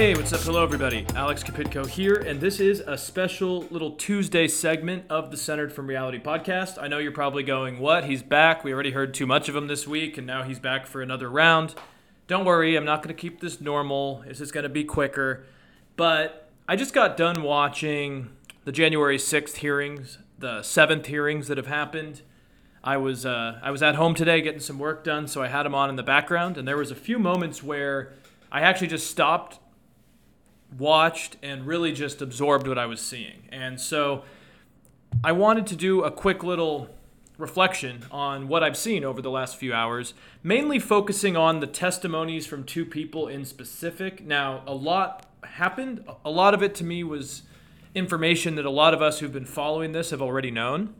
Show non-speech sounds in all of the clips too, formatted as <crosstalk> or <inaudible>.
Hey, what's up? Hello, everybody. Alex Kapitko here, and this is a special little Tuesday segment of the Centered from Reality podcast. I know you're probably going, What? He's back. We already heard too much of him this week, and now he's back for another round. Don't worry, I'm not going to keep this normal. This is going to be quicker. But I just got done watching the January 6th hearings, the seventh hearings that have happened. I was uh, I was at home today getting some work done, so I had them on in the background, and there was a few moments where I actually just stopped watched and really just absorbed what I was seeing. And so I wanted to do a quick little reflection on what I've seen over the last few hours, mainly focusing on the testimonies from two people in specific. Now, a lot happened. A lot of it to me was information that a lot of us who've been following this have already known.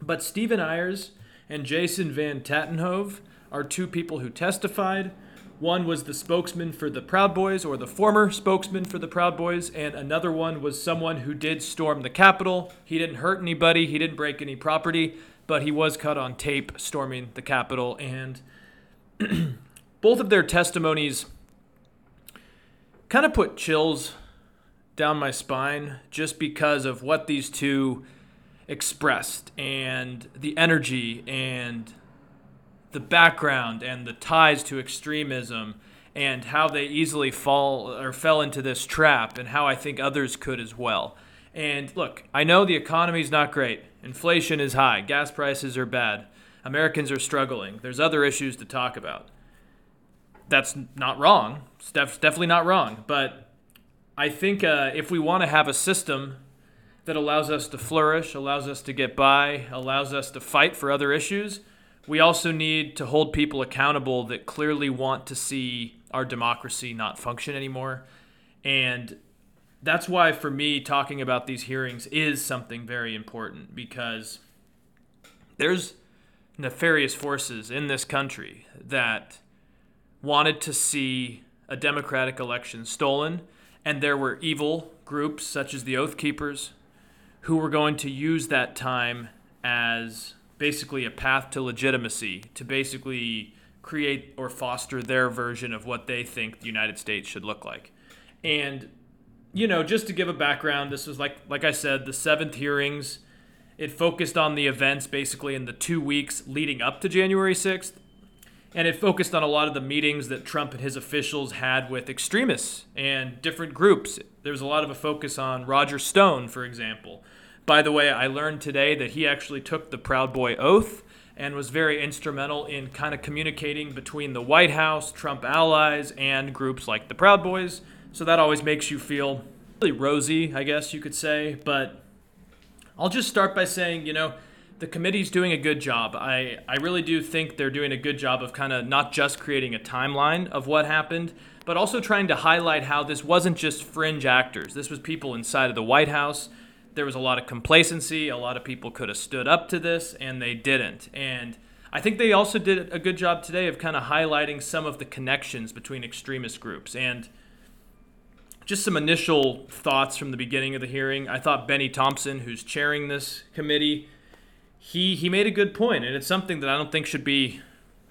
But Stephen Ayres and Jason Van Tatenhove are two people who testified. One was the spokesman for the Proud Boys, or the former spokesman for the Proud Boys, and another one was someone who did storm the Capitol. He didn't hurt anybody, he didn't break any property, but he was caught on tape storming the Capitol. And <clears throat> both of their testimonies kind of put chills down my spine just because of what these two expressed and the energy and the background and the ties to extremism and how they easily fall or fell into this trap and how I think others could as well. And look, I know the economy is not great. Inflation is high, gas prices are bad. Americans are struggling. There's other issues to talk about. That's not wrong. It's def- definitely not wrong. But I think uh, if we want to have a system that allows us to flourish, allows us to get by, allows us to fight for other issues, we also need to hold people accountable that clearly want to see our democracy not function anymore. And that's why, for me, talking about these hearings is something very important because there's nefarious forces in this country that wanted to see a democratic election stolen, and there were evil groups such as the Oath Keepers who were going to use that time as basically a path to legitimacy to basically create or foster their version of what they think the United States should look like. And you know, just to give a background, this was like like I said, the seventh hearings. It focused on the events basically in the two weeks leading up to January 6th. And it focused on a lot of the meetings that Trump and his officials had with extremists and different groups. There was a lot of a focus on Roger Stone, for example, by the way, I learned today that he actually took the Proud Boy oath and was very instrumental in kind of communicating between the White House, Trump allies, and groups like the Proud Boys. So that always makes you feel really rosy, I guess you could say. But I'll just start by saying, you know, the committee's doing a good job. I, I really do think they're doing a good job of kind of not just creating a timeline of what happened, but also trying to highlight how this wasn't just fringe actors. This was people inside of the White House there was a lot of complacency. A lot of people could have stood up to this, and they didn't. And I think they also did a good job today of kind of highlighting some of the connections between extremist groups. And just some initial thoughts from the beginning of the hearing. I thought Bennie Thompson, who's chairing this committee, he he made a good point, and it's something that I don't think should be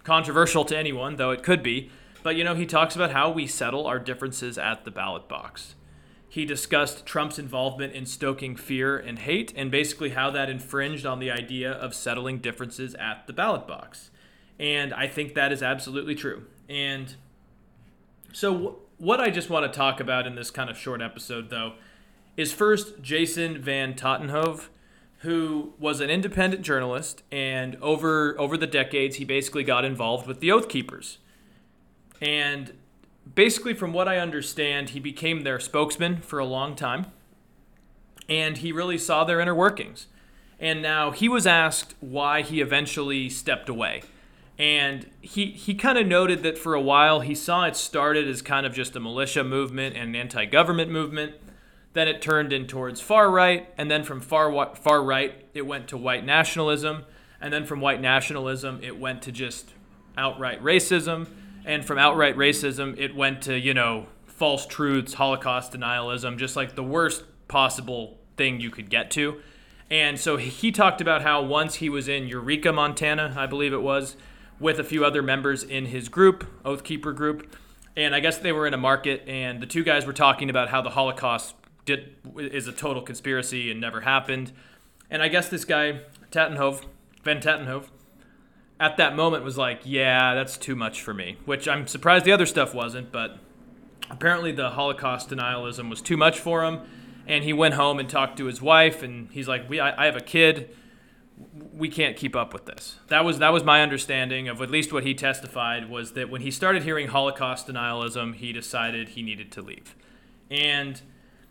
controversial to anyone, though it could be. But you know, he talks about how we settle our differences at the ballot box. He discussed Trump's involvement in stoking fear and hate and basically how that infringed on the idea of settling differences at the ballot box. And I think that is absolutely true. And so, what I just want to talk about in this kind of short episode, though, is first Jason Van Tatenhove, who was an independent journalist, and over over the decades, he basically got involved with the Oath Keepers. And basically, from what I understand, he became their spokesman for a long time, and he really saw their inner workings. And now he was asked why he eventually stepped away. And he, he kind of noted that for a while he saw it started as kind of just a militia movement and an anti government movement. Then it turned in towards far right. And then from far, far right, it went to white nationalism. And then from white nationalism, it went to just outright racism and from outright racism, it went to you know false truths, Holocaust denialism, just like the worst possible thing you could get to. And so he talked about how once he was in Eureka, Montana, I believe it was, with a few other members in his group, Oath Keeper group, and I guess they were in a market, and the two guys were talking about how the Holocaust did is a total conspiracy and never happened. And I guess this guy Tatenhove, Van Tatenhove, at that moment was like, "Yeah, that's too much for me." Which I'm surprised the other stuff wasn't, but apparently the Holocaust denialism was too much for him, and he went home and talked to his wife, and he's like, "We, I, I have a kid." we can't keep up with this. That was that was my understanding of at least what he testified was that when he started hearing Holocaust denialism, he decided he needed to leave. And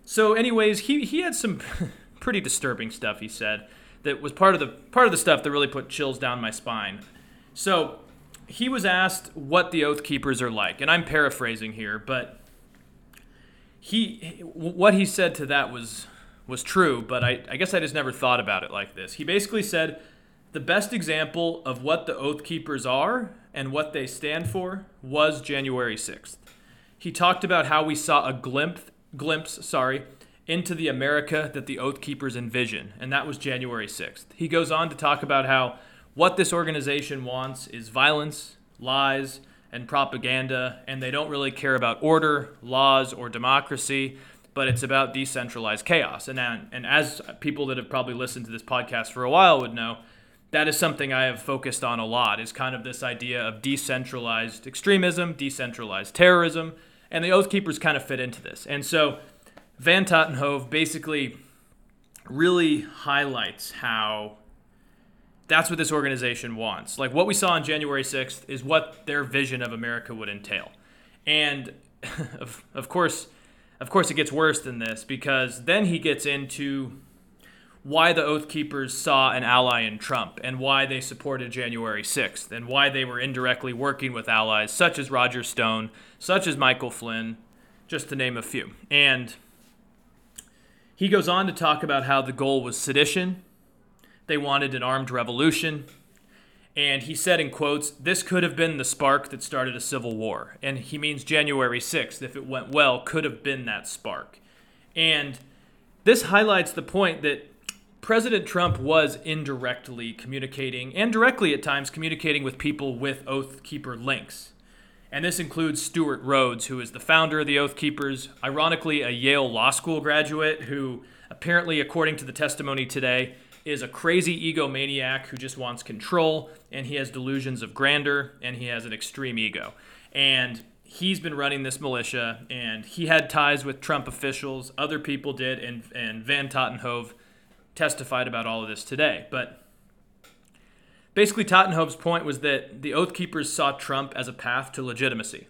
so anyways, he he had some <laughs> pretty disturbing stuff he said that was part of the part of the stuff that really put chills down my spine. So, he was asked what the oath keepers are like, and I'm paraphrasing here, but he what he said to that was was true, but I, I guess I just never thought about it like this. He basically said the best example of what the Oath Keepers are and what they stand for was January 6th. He talked about how we saw a glimpse, glimpse, sorry, into the America that the Oath Keepers envision, and that was January 6th. He goes on to talk about how what this organization wants is violence, lies, and propaganda, and they don't really care about order, laws, or democracy but it's about decentralized chaos. And, uh, and as people that have probably listened to this podcast for a while would know, that is something I have focused on a lot is kind of this idea of decentralized extremism, decentralized terrorism, and the Oath Keepers kind of fit into this. And so Van Tatenhove basically really highlights how that's what this organization wants. Like what we saw on January 6th is what their vision of America would entail. And <laughs> of, of course, of course, it gets worse than this because then he gets into why the Oath Keepers saw an ally in Trump and why they supported January 6th and why they were indirectly working with allies such as Roger Stone, such as Michael Flynn, just to name a few. And he goes on to talk about how the goal was sedition. They wanted an armed revolution. And he said in quotes, this could have been the spark that started a civil war. And he means January 6th, if it went well, could have been that spark. And this highlights the point that President Trump was indirectly communicating, and directly at times communicating with people with Oath Keeper links. And this includes Stewart Rhodes, who is the founder of the Oath Keepers, ironically, a Yale Law School graduate who, apparently, according to the testimony today, is a crazy egomaniac who just wants control and he has delusions of grandeur and he has an extreme ego. And he's been running this militia and he had ties with Trump officials, other people did, and, and Van Tatenhove testified about all of this today. But basically, Tatenhove's point was that the Oath Keepers saw Trump as a path to legitimacy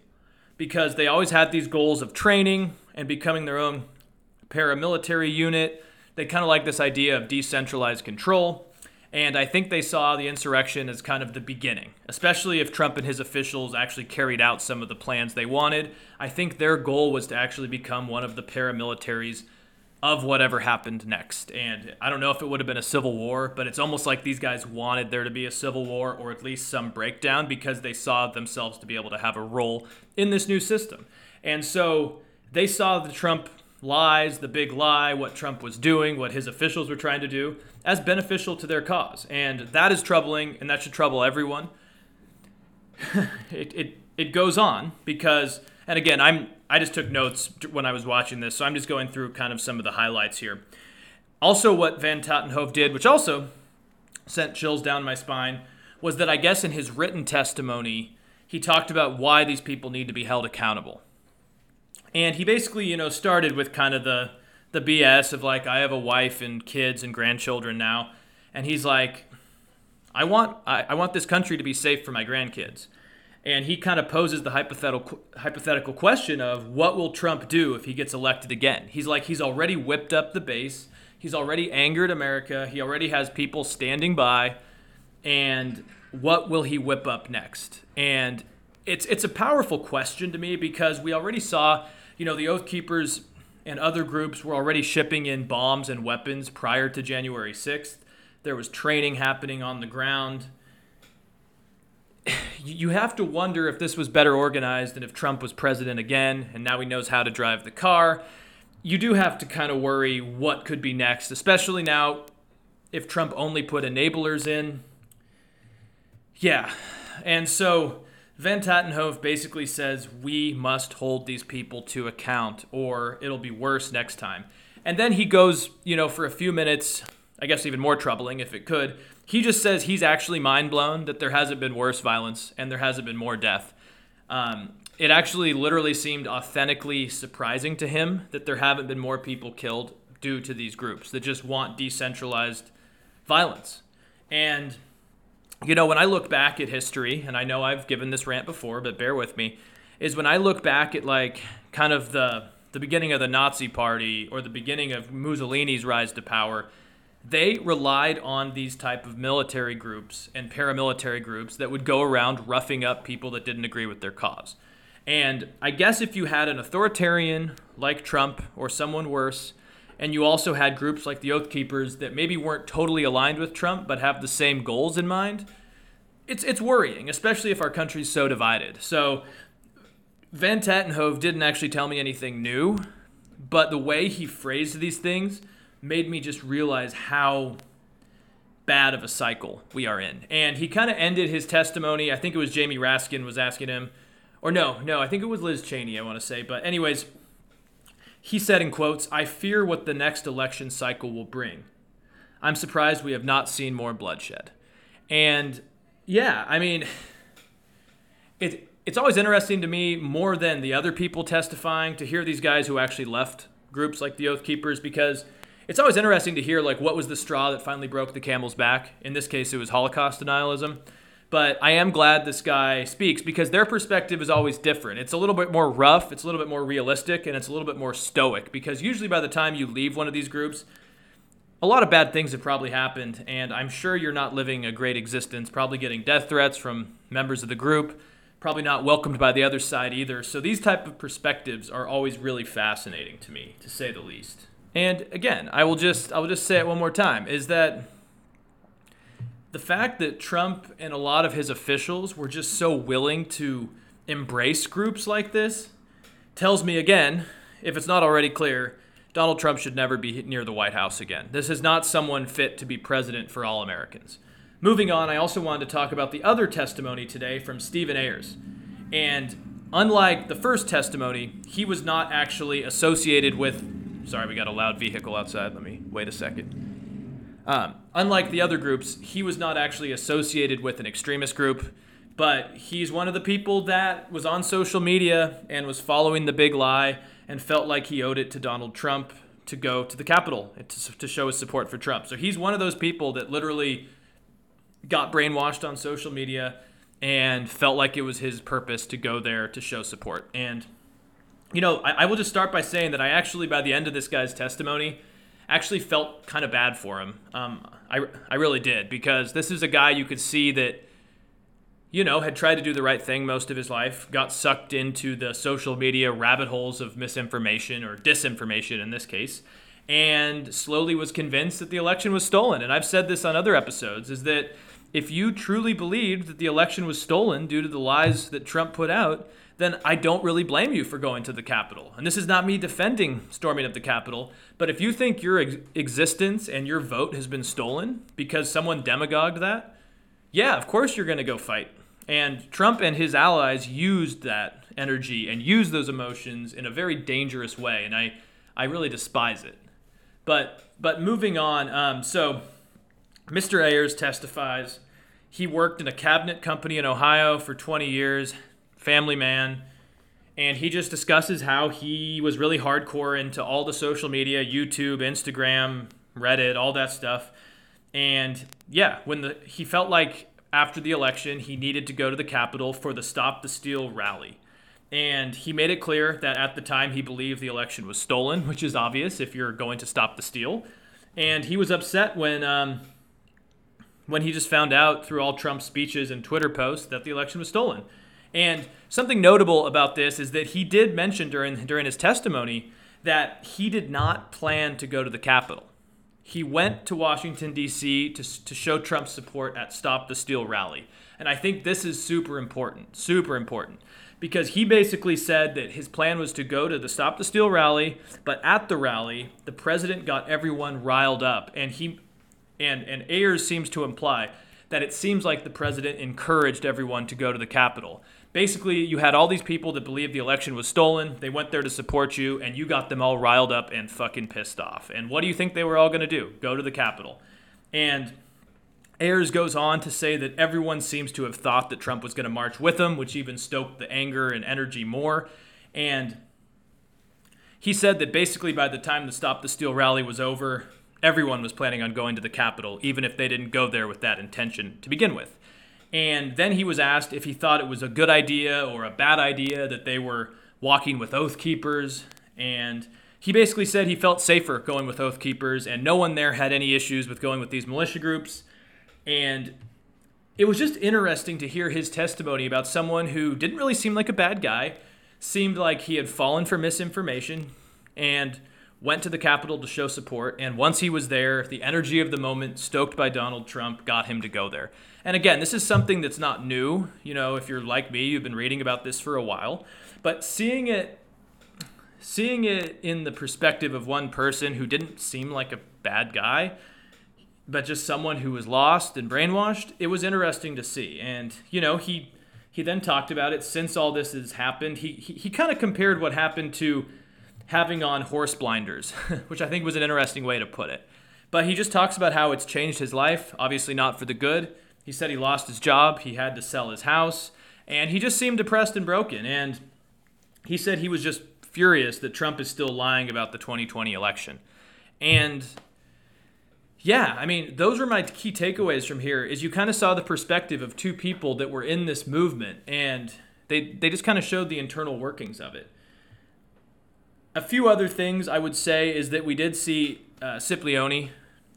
because they always had these goals of training and becoming their own paramilitary unit they kind of like this idea of decentralized control. And I think they saw the insurrection as kind of the beginning, especially if Trump and his officials actually carried out some of the plans they wanted. I think their goal was to actually become one of the paramilitaries of whatever happened next. And I don't know if it would have been a civil war, but it's almost like these guys wanted there to be a civil war or at least some breakdown because they saw themselves to be able to have a role in this new system. And so they saw the Trump lies, the big lie, what Trump was doing, what his officials were trying to do, as beneficial to their cause. And that is troubling, and that should trouble everyone. <laughs> it, it, it goes on because, and again, I'm, I just took notes when I was watching this, so I'm just going through kind of some of the highlights here. Also, what Van Tatenhove did, which also sent chills down my spine, was that I guess in his written testimony, he talked about why these people need to be held accountable. And he basically, you know, started with kind of the the BS of like I have a wife and kids and grandchildren now, and he's like, I want I, I want this country to be safe for my grandkids. And he kind of poses the hypothetical hypothetical question of what will Trump do if he gets elected again? He's like he's already whipped up the base. He's already angered America. He already has people standing by. And what will he whip up next? And it's it's a powerful question to me because we already saw you know, the Oath Keepers and other groups were already shipping in bombs and weapons prior to January 6th. There was training happening on the ground. <sighs> You have to wonder if this was better organized and if Trump was president again and now he knows how to drive the car. You do have to kind of worry what could be next, especially now if Trump only put enablers in. Yeah. And so Van Tatenhove basically says we must hold these people to account or it'll be worse next time. And then he goes, you know, for a few minutes, I guess even more troubling if it could. He just says he's actually mind blown that there hasn't been worse violence and there hasn't been more death. Um, it actually literally seemed authentically surprising to him that there haven't been more people killed due to these groups that just want decentralized violence. And you know, when I look back at history, and I know I've given this rant before, but bear with me, is when I look back at like kind of the the beginning of the Nazi Party or the beginning of Mussolini's rise to power, they relied on these type of military groups and paramilitary groups that would go around roughing up people that didn't agree with their cause. And I guess if you had an authoritarian like Trump or someone worse, and you also had groups like the Oath Keepers that maybe weren't totally aligned with Trump but have the same goals in mind. It's it's worrying, especially if our country's so divided. So Van Tatenhove didn't actually tell me anything new, but the way he phrased these things made me just realize how bad of a cycle we are in. And he kind of ended his testimony. I think it was Jamie Raskin was asking him, or no, no, I think it was Liz Cheney, I want to say. But, anyways, he said in quotes, I fear what the next election cycle will bring. I'm surprised we have not seen more bloodshed. And yeah, I mean, it, it's always interesting to me more than the other people testifying to hear these guys who actually left groups like the Oath Keepers because it's always interesting to hear like what was the straw that finally broke the camel's back. In this case, it was Holocaust denialism. But I am glad this guy speaks because their perspective is always different. It's a little bit more rough, it's a little bit more realistic, and it's a little bit more stoic because usually by the time you leave one of these groups, a lot of bad things have probably happened, and I'm sure you're not living a great existence, probably getting death threats from members of the group, probably not welcomed by the other side either. So these type of perspectives are always really fascinating to me, to say the least. And again, I will just I will just say it one more time is that the fact that Trump and a lot of his officials were just so willing to embrace groups like this tells me again, if it's not already clear, Donald Trump should never be near the White House again. This is not someone fit to be president for all Americans. Moving on, I also wanted to talk about the other testimony today from Stephen Ayres. And unlike the first testimony, he was not actually associated with. Sorry, we got a loud vehicle outside. Let me wait a second. Um, unlike the other groups, he was not actually associated with an extremist group, but he's one of the people that was on social media and was following the big lie and felt like he owed it to Donald Trump to go to the Capitol to, to show his support for Trump. So he's one of those people that literally got brainwashed on social media and felt like it was his purpose to go there to show support. And, you know, I, I will just start by saying that I actually, by the end of this guy's testimony, actually felt kind of bad for him. Um, I, I really did because this is a guy you could see that, you know, had tried to do the right thing most of his life, got sucked into the social media rabbit holes of misinformation or disinformation in this case, and slowly was convinced that the election was stolen. And I've said this on other episodes is that if you truly believed that the election was stolen due to the lies that Trump put out, then I don't really blame you for going to the Capitol. And this is not me defending storming of the Capitol, but if you think your ex- existence and your vote has been stolen because someone demagogued that, yeah, of course you're going to go fight. And Trump and his allies used that energy and used those emotions in a very dangerous way, and I, I really despise it. But but moving on, um, so Mr. Ayres testifies. He worked in a cabinet company in Ohio for 20 years, family man, and he just discusses how he was really hardcore into all the social media, YouTube, Instagram, Reddit, all that stuff. And yeah, when the he felt like after the election he needed to go to the Capitol for the Stop the Steal rally. And he made it clear that at the time he believed the election was stolen, which is obvious if you're going to stop the steal. And he was upset when um, when he just found out through all Trump's speeches and Twitter posts that the election was stolen. And something notable about this is that he did mention during during his testimony that he did not plan to go to the Capitol. He went to Washington D.C. to to show Trump's support at Stop the Steal rally. And I think this is super important, super important, because he basically said that his plan was to go to the Stop the Steal rally, but at the rally, the president got everyone riled up, and he and and Ayres seems to imply that it seems like the president encouraged everyone to go to the Capitol. Basically, you had all these people that believed the election was stolen. They went there to support you, and you got them all riled up and fucking pissed off. And what do you think they were all going to do? Go to the Capitol. And Ayres goes on to say that everyone seems to have thought that Trump was going to march with them, which even stoked the anger and energy more. And he said that basically by the time the Stop the Steal rally was over, everyone was planning on going to the Capitol, even if they didn't go there with that intention to begin with. And then he was asked if he thought it was a good idea or a bad idea that they were walking with Oath Keepers. And he basically said he felt safer going with Oath Keepers, and no one there had any issues with going with these militia groups. And it was just interesting to hear his testimony about someone who didn't really seem like a bad guy, seemed like he had fallen for misinformation, and went to the Capitol to show support. And once he was there, the energy of the moment, stoked by Donald Trump, got him to go there. And again, this is something that's not new. You know, if you're like me, you've been reading about this for a while. But seeing it seeing it in the perspective of one person who didn't seem like a bad guy, but just someone who was lost and brainwashed, it was interesting to see. And, you know, he he then talked about it since all this has happened. He he, he kind of compared what happened to having on horse blinders, <laughs> which I think was an interesting way to put it. But he just talks about how it's changed his life, obviously not for the good. He said he lost his job, he had to sell his house, and he just seemed depressed and broken. And he said he was just furious that Trump is still lying about the 2020 election. And yeah, I mean, those were my key takeaways from here is you kind of saw the perspective of two people that were in this movement and they they just kind of showed the internal workings of it. A few other things I would say is that we did see uh,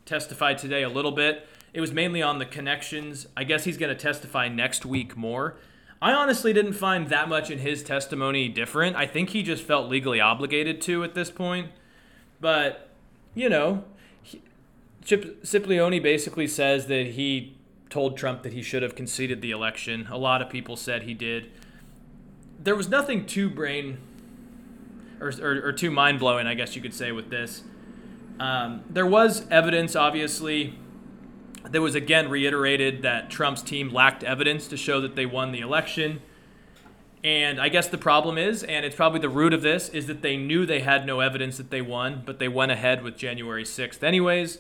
testify today a little bit. It was mainly on the connections. I guess he's going to testify next week more. I honestly didn't find that much in his testimony different. I think he just felt legally obligated to at this point. But, you know, he, basically says that he told Trump that he should have conceded the election. A lot of people said he did. There was nothing too brain or, or, or too mind blowing, I guess you could say, with this. Um, there was evidence, obviously. There was again reiterated that Trump's team lacked evidence to show that they won the election. And I guess the problem is, and it's probably the root of this, is that they knew they had no evidence that they won, but they went ahead with January 6th anyways.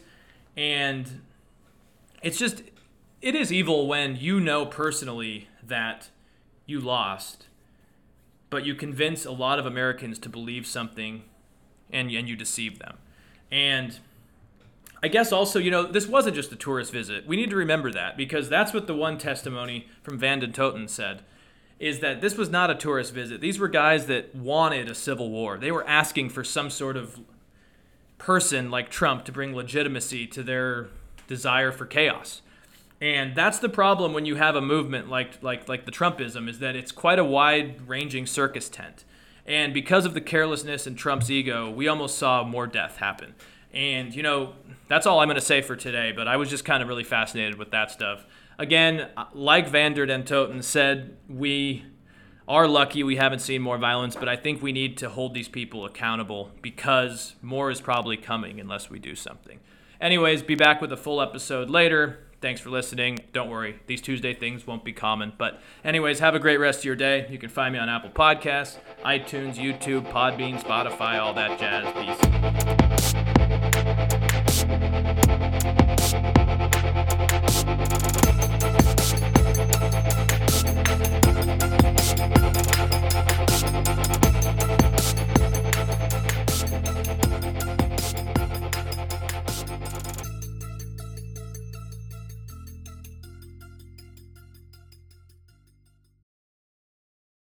And it's just, it is evil when you know personally that you lost but you convince a lot of Americans to believe something and, and you deceive them. And I guess also, you know, this wasn't just a tourist visit. We need to remember that because that's what the one testimony from Van den Toten said is that this was not a tourist visit. These were guys that wanted a civil war. They were asking for some sort of person like Trump to bring legitimacy to their desire for chaos. And that's the problem when you have a movement like like like the Trumpism is that it's quite a wide-ranging circus tent. And because of the carelessness and Trump's ego, we almost saw more death happen. And you know, that's all I'm going to say for today, but I was just kind of really fascinated with that stuff. Again, like Van der Toten said, we are lucky we haven't seen more violence, but I think we need to hold these people accountable because more is probably coming unless we do something. Anyways, be back with a full episode later. Thanks for listening. Don't worry, these Tuesday things won't be common. But, anyways, have a great rest of your day. You can find me on Apple Podcasts, iTunes, YouTube, Podbean, Spotify, all that jazz. Peace.